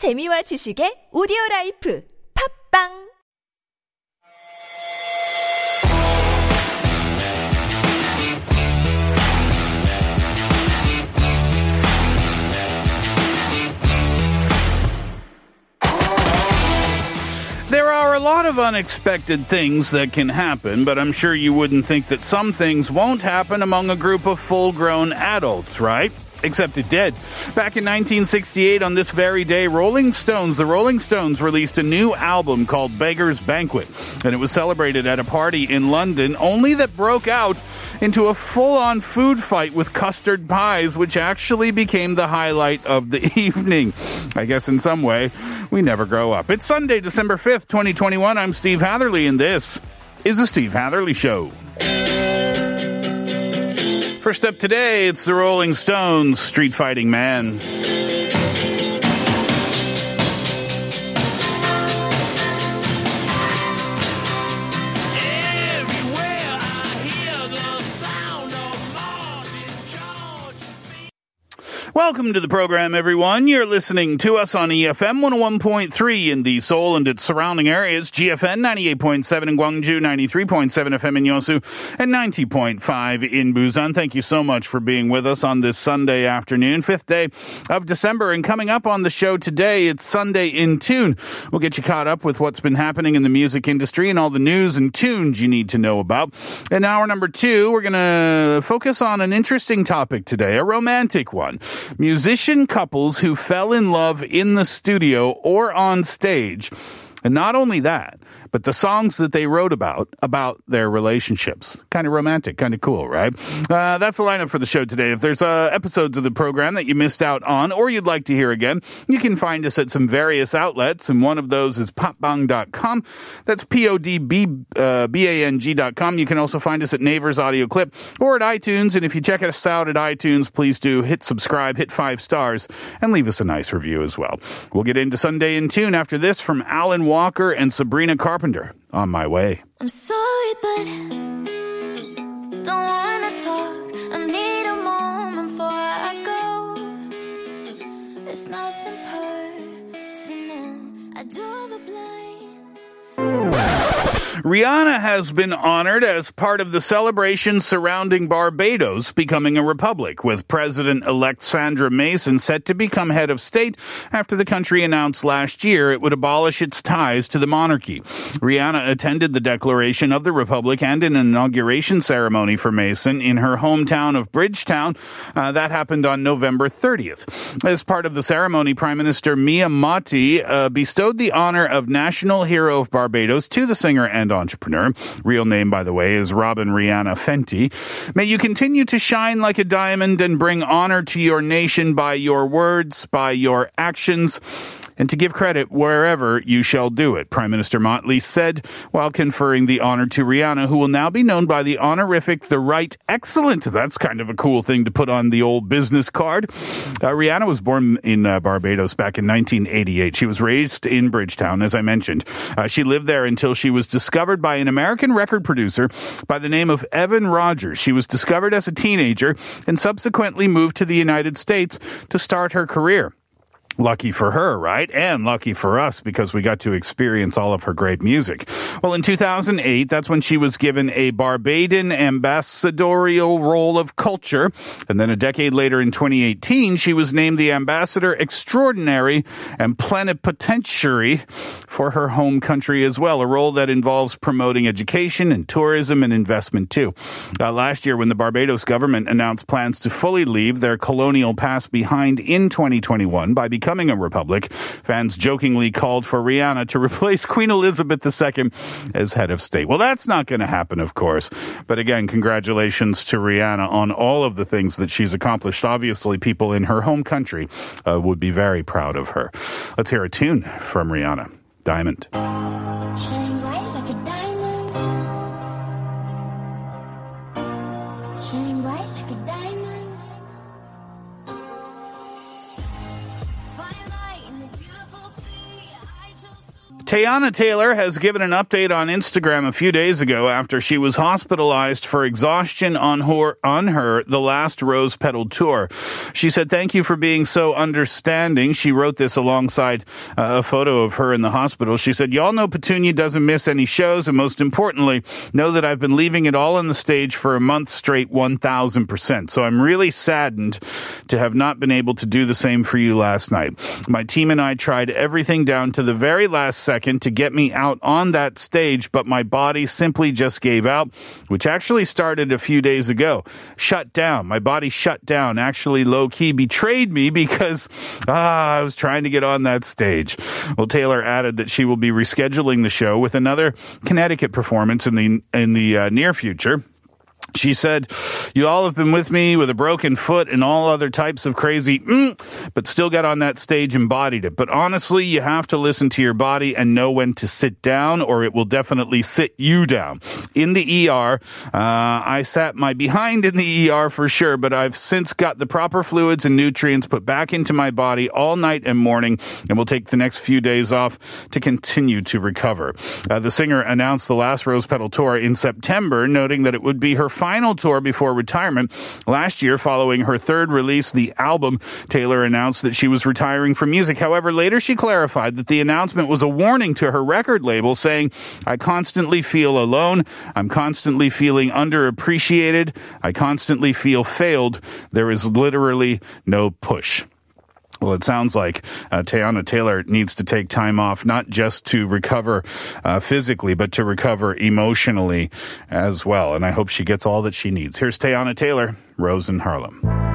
재미와 지식의 오디오 라이프 팝빵 There are a lot of unexpected things that can happen, but I'm sure you wouldn't think that some things won't happen among a group of full grown adults, right? Except it did. Back in 1968, on this very day, Rolling Stones, the Rolling Stones released a new album called Beggar's Banquet, and it was celebrated at a party in London, only that broke out into a full on food fight with custard pies, which actually became the highlight of the evening. I guess in some way, we never grow up. It's Sunday, December 5th, 2021. I'm Steve Hatherley, and this is the Steve Hatherley Show. First up today, it's the Rolling Stones, Street Fighting Man. Welcome to the program, everyone. You're listening to us on EFM 101.3 in the Seoul and its surrounding areas, GFN 98.7 in Gwangju, 93.7 FM in Yosu, and 90.5 in Busan. Thank you so much for being with us on this Sunday afternoon, fifth day of December. And coming up on the show today, it's Sunday in Tune. We'll get you caught up with what's been happening in the music industry and all the news and tunes you need to know about. In hour number two, we're going to focus on an interesting topic today, a romantic one. Musician couples who fell in love in the studio or on stage. And not only that, but the songs that they wrote about, about their relationships. Kind of romantic, kind of cool, right? Uh, that's the lineup for the show today. If there's uh, episodes of the program that you missed out on or you'd like to hear again, you can find us at some various outlets, and one of those is podbang.com. That's P-O-D-B-A-N-G.com. You can also find us at Naver's Audio Clip or at iTunes, and if you check us out at iTunes, please do hit subscribe, hit five stars, and leave us a nice review as well. We'll get into Sunday in Tune after this from Alan Walker and Sabrina Carpenter. On my way. I'm sorry, but don't wanna talk. I need a moment before I go. It's nothing personal. I the blinds. Rihanna has been honored as part of the celebration surrounding Barbados becoming a republic, with President elect Sandra Mason set to become head of state after the country announced last year it would abolish its ties to the monarchy. Rihanna attended the declaration of the republic and an inauguration ceremony for Mason in her hometown of Bridgetown. Uh, that happened on November 30th. As part of the ceremony, Prime Minister Mia Mottley uh, bestowed the honor of National Hero of Barbados to the singer and entrepreneur. Real name, by the way, is Robyn Rihanna Fenty. May you continue to shine like a diamond and bring honor to your nation by your words, by your actions and to give credit wherever you shall do it, Prime Minister Mottley said while conferring the honor to Rihanna, who will now be known by the honorific The Right Excellent. That's kind of a cool thing to put on the old business card. Uh, Rihanna was born in uh, Barbados back in 1988. She was raised in Bridgetown, as I mentioned. Uh, she lived there until she was discovered by an American record producer by the name of Evan Rogers. She was discovered as a teenager and subsequently moved to the United States to start her career. Lucky for her, right? And lucky for us because we got to experience all of her great music. Well, in 2008, that's when she was given a Barbadian ambassadorial role of culture. And then a decade later in 2018, she was named the ambassador extraordinary and plenipotentiary for her home country as well, a role that involves promoting education and tourism and investment too. Uh, last year, when the Barbados government announced plans to fully leave their colonial past behind in 2021 by becoming a republic, fans jokingly called for Rihanna to replace Queen Elizabeth II as head of state. Well, that's not going to happen, of course. But again, congratulations to Rihanna on all of the things that she's accomplished. Obviously, people in her home country uh, would be very proud of her. Let's hear a tune from Rihanna. Diamond. Teyana Taylor has given an update on Instagram a few days ago after she was hospitalized for exhaustion on her, on her The Last Rose Petal tour. She said, Thank you for being so understanding. She wrote this alongside uh, a photo of her in the hospital. She said, Y'all know Petunia doesn't miss any shows, and most importantly, know that I've been leaving it all on the stage for a month straight, 1000%. So I'm really saddened to have not been able to do the same for you last night. My team and I tried everything down to the very last second to get me out on that stage, but my body simply just gave out, which actually started a few days ago. Shut down. My body shut down, actually low key betrayed me because ah, I was trying to get on that stage. Well, Taylor added that she will be rescheduling the show with another Connecticut performance in the in the uh, near future. She said, You all have been with me with a broken foot and all other types of crazy, mm, but still got on that stage and bodied it. But honestly, you have to listen to your body and know when to sit down, or it will definitely sit you down. In the ER, uh, I sat my behind in the ER for sure, but I've since got the proper fluids and nutrients put back into my body all night and morning, and will take the next few days off to continue to recover. Uh, the singer announced the last Rose Petal tour in September, noting that it would be her final tour before retirement. Last year, following her third release, the album, Taylor announced that she was retiring from music. However, later she clarified that the announcement was a warning to her record label, saying, I constantly feel alone. I'm constantly feeling underappreciated. I constantly feel failed. There is literally no push. Well, it sounds like uh, Teyana Taylor needs to take time off, not just to recover uh, physically, but to recover emotionally as well. And I hope she gets all that she needs. Here's Teyana Taylor, Rose in Harlem.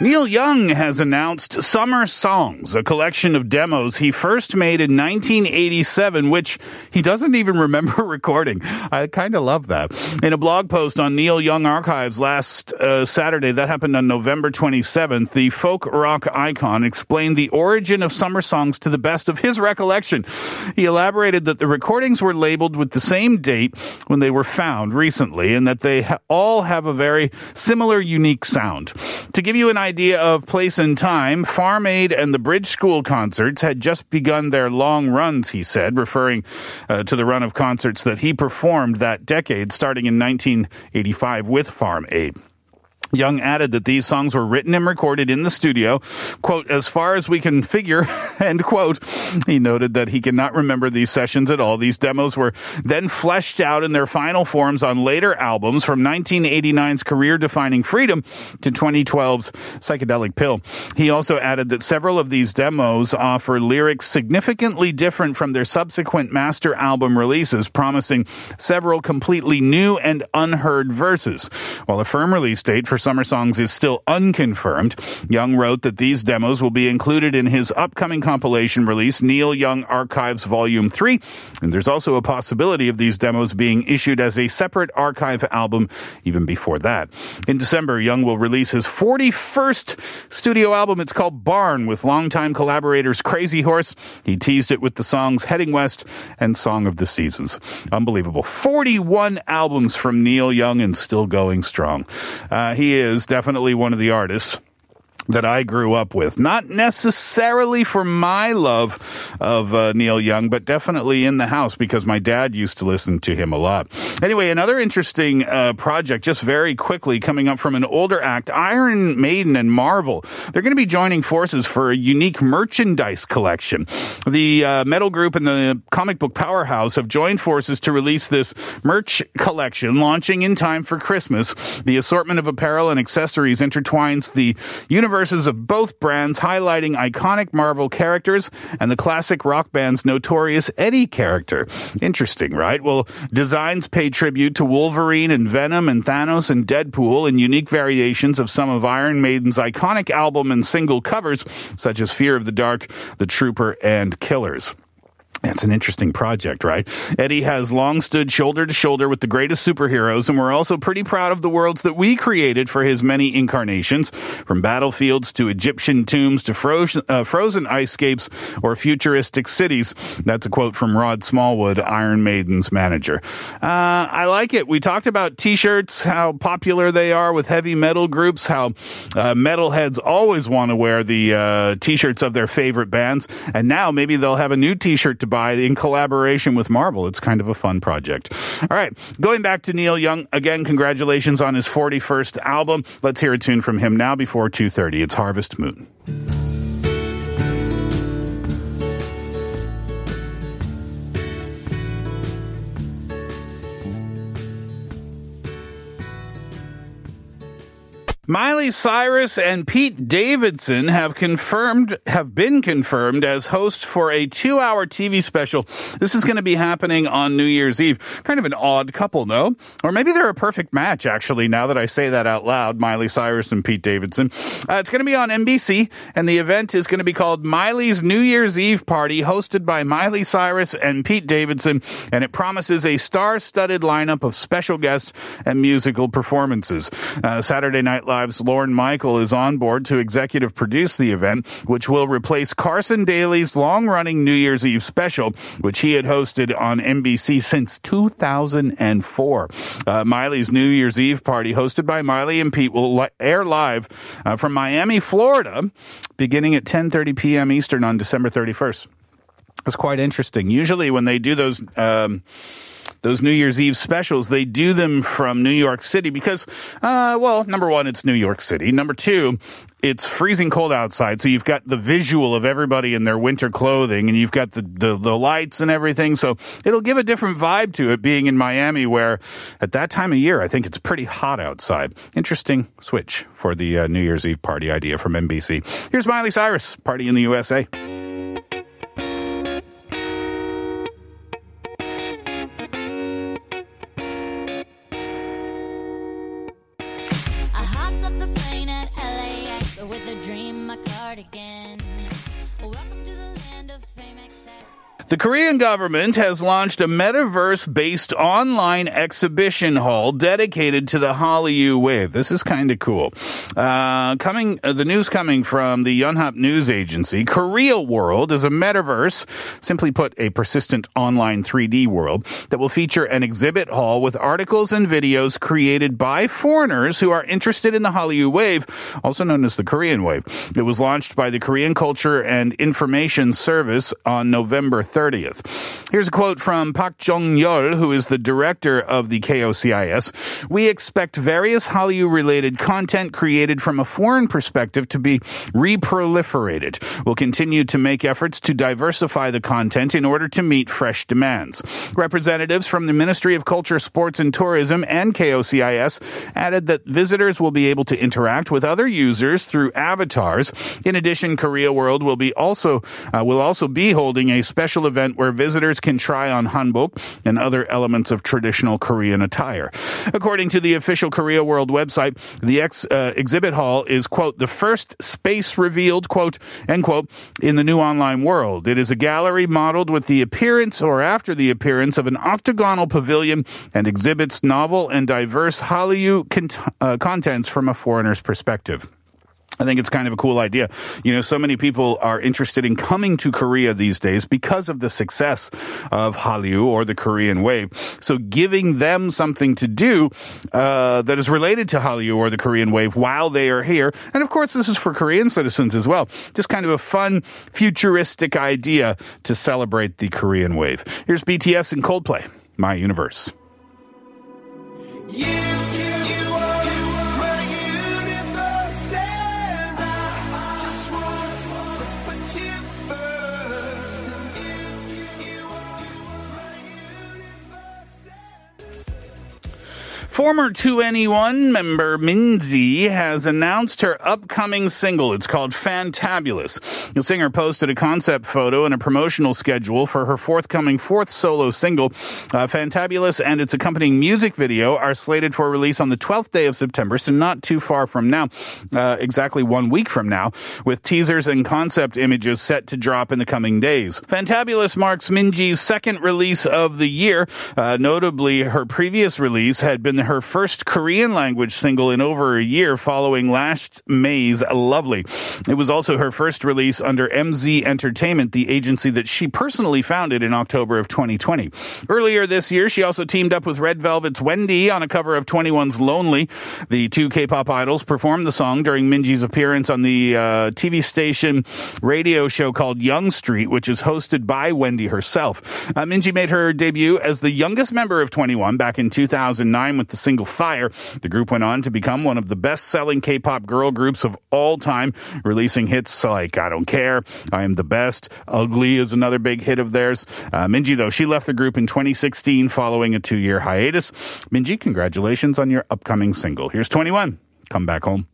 Neil Young has announced Summer Songs, a collection of demos he first made in 1987, which he doesn't even remember recording. I kind of love that. In a blog post on Neil Young Archives last uh, Saturday, that happened on November 27th, the folk rock icon explained the origin of Summer Songs to the best of his recollection. He elaborated that the recordings were labeled with the same date when they were found recently and that they ha- all have a very similar, unique sound. To give you an idea of place and time, Farm Aid and the Bridge School concerts had just begun their long runs, he said, referring uh, to the run of concerts that he performed that decade, starting in 1985 with Farm Aid. Young added that these songs were written and recorded in the studio, quote, as far as we can figure, end quote. He noted that he cannot remember these sessions at all. These demos were then fleshed out in their final forms on later albums from 1989's career defining Freedom to 2012's Psychedelic Pill. He also added that several of these demos offer lyrics significantly different from their subsequent master album releases, promising several completely new and unheard verses. While a firm release date for Summer Songs is still unconfirmed, Young wrote that these demos will be included in his upcoming compilation release, Neil Young Archives Volume 3. And there's also a possibility of these demos being issued as a separate archive album even before that. In December, Young will release his 41st studio album. It's called Barn with longtime collaborators Crazy Horse. He teased it with the songs Heading West and Song of the Seasons. Unbelievable. 41 albums from Neil Young and still going strong. Uh, he is definitely one of the artists that I grew up with. Not necessarily for my love of uh, Neil Young, but definitely in the house because my dad used to listen to him a lot. Anyway, another interesting uh, project, just very quickly, coming up from an older act, Iron Maiden and Marvel. They're going to be joining forces for a unique merchandise collection. The uh, metal group and the comic book powerhouse have joined forces to release this merch collection, launching in time for Christmas. The assortment of apparel and accessories intertwines the universes of both brands, highlighting iconic Marvel characters and the classic rock band's notorious Eddie character. Interesting, right? Well, designs pay tribute to Wolverine and Venom and Thanos and Deadpool and unique variations of some of Iron Maiden's iconic album and single covers, such as Fear of the Dark, The Trooper, and Killers. That's an interesting project, right? Eddie has long stood shoulder to shoulder with the greatest superheroes, and we're also pretty proud of the worlds that we created for his many incarnations, from battlefields to Egyptian tombs to frozen, uh, frozen icescapes or futuristic cities. That's a quote from Rod Smallwood, Iron Maiden's manager. Uh, I like it. We talked about t-shirts, how popular they are with heavy metal groups, how uh, metalheads always want to wear the uh, t-shirts of their favorite bands, and now maybe they'll have a new t-shirt to buy in collaboration with Marvel. It's kind of a fun project. All right, going back to Neil Young again. Congratulations on his 41st album. Let's hear a tune from him now before 2:30. It's Harvest Moon. Miley Cyrus and Pete Davidson have confirmed have been confirmed as hosts for a 2-hour TV special. This is going to be happening on New Year's Eve. Kind of an odd couple, no? Or maybe they're a perfect match actually now that I say that out loud, Miley Cyrus and Pete Davidson. Uh, it's going to be on NBC and the event is going to be called Miley's New Year's Eve Party hosted by Miley Cyrus and Pete Davidson and it promises a star-studded lineup of special guests and musical performances. Uh, Saturday Night Live's Lorne Michael is on board to executive produce the event, which will replace Carson Daly's long-running New Year's Eve special, which he had hosted on NBC since 2004. Uh, Miley's New Year's Eve party, hosted by Miley and Pete, will li- air live uh, from Miami, Florida, beginning at 10:30 p.m. Eastern on December 31st. That's quite interesting. Usually, when they do those. Um, those New Year's Eve specials, they do them from New York City because, uh, well, number one, it's New York City. Number two, it's freezing cold outside, so you've got the visual of everybody in their winter clothing, and you've got the, the, the lights and everything. So it'll give a different vibe to it being in Miami, where at that time of year, I think it's pretty hot outside. Interesting switch for the uh, New Year's Eve party idea from NBC. Here's Miley Cyrus, Party in the USA. The Korean government has launched a metaverse based online exhibition hall dedicated to the Hallyu wave. This is kind of cool. Uh, coming, uh, the news coming from the Yonhap News Agency, Korea World is a metaverse, simply put, a persistent online 3D world that will feature an exhibit hall with articles and videos created by foreigners who are interested in the Hallyu wave, also known as the Korean wave. It was launched by the Korean Culture and Information Service on November 30th. Here's a quote from Park Jong-yeol, who is the director of the KOCIS. We expect various Hallyu related content created from a foreign perspective to be reproliferated. We'll continue to make efforts to diversify the content in order to meet fresh demands. Representatives from the Ministry of Culture, Sports and Tourism and KOCIS added that visitors will be able to interact with other users through avatars. In addition, Korea World will be also uh, will also be holding a special event where visitors can try on hanbok and other elements of traditional Korean attire. According to the official Korea World website, the ex, uh, exhibit hall is quote the first space revealed quote end quote in the new online world. It is a gallery modeled with the appearance or after the appearance of an octagonal pavilion and exhibits novel and diverse Hallyu cont- uh, contents from a foreigner's perspective. I think it's kind of a cool idea. You know, so many people are interested in coming to Korea these days because of the success of Hallyu or the Korean wave. So giving them something to do uh, that is related to Hallyu or the Korean wave while they are here, and of course this is for Korean citizens as well. Just kind of a fun, futuristic idea to celebrate the Korean wave. Here's BTS and Coldplay, My Universe. You, Former 2NE1 member Minzy has announced her upcoming single. It's called Fantabulous. The singer posted a concept photo and a promotional schedule for her forthcoming fourth solo single. Uh, Fantabulous and its accompanying music video are slated for release on the 12th day of September, so not too far from now, uh, exactly one week from now, with teasers and concept images set to drop in the coming days. Fantabulous marks Minzy's second release of the year. Uh, notably, her previous release had been her first Korean language single in over a year following last May's Lovely. It was also her first release under MZ Entertainment, the agency that she personally founded in October of 2020. Earlier this year, she also teamed up with Red Velvet's Wendy on a cover of 2NE1's Lonely. The two K-pop idols performed the song during Minzy's appearance on the uh, TV station radio show called Young Street, which is hosted by Wendy herself. Uh, Minji made her debut as the youngest member of 21 back in 2009 with the single Fire. The group went on to become one of the best-selling K-pop girl groups of all time, releasing hits like I Don't Care, I Am the Best, Ugly is another big hit of theirs. Uh, Minzy, though, she left the group in 2016 following a two-year hiatus. Minzy, congratulations on your upcoming single. Here's 2NE1. Come back home.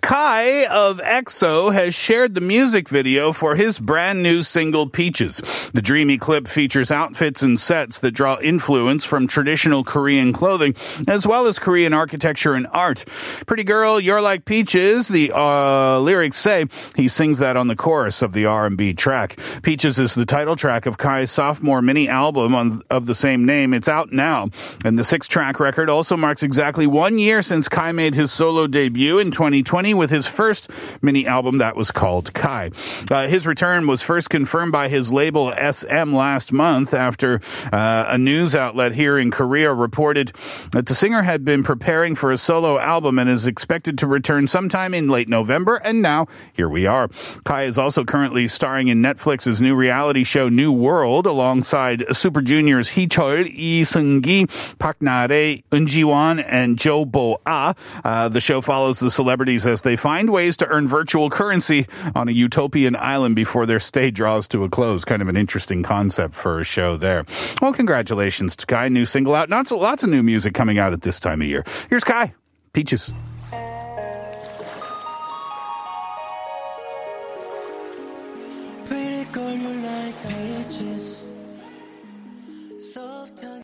Kai of EXO has shared the music video for his brand new single Peaches. The dreamy clip features outfits and sets that draw influence from traditional Korean clothing as well as Korean architecture and art. Pretty girl, you're like peaches, the uh, lyrics say. He sings that on the chorus of the R&B track. Peaches is the title track of Kai's sophomore mini album on, of the same name. It's out now. And the six-track record also marks exactly one year since Kai made his solo debut in 2020 with his first mini album that was called Kai. Uh, his return was first confirmed by his label SM last month after uh, a news outlet here in Korea reported that the singer had been preparing for a solo album and is expected to return sometime in late November. And now here we are. Kai is also currently starring in Netflix's new reality show New World alongside Super Junior's Heechul, Lee Seung-gi, Park Na-rae, Eun Ji-won, and Jo Bo-ah. Uh, the show follows the celebrities as they find ways to earn virtual currency on a utopian island before their stay draws to a close. Kind of an interesting concept for a show there. Well, congratulations to Kai. New single out. Lots of, lots of new music coming out at this time of year. Here's Kai. Peaches.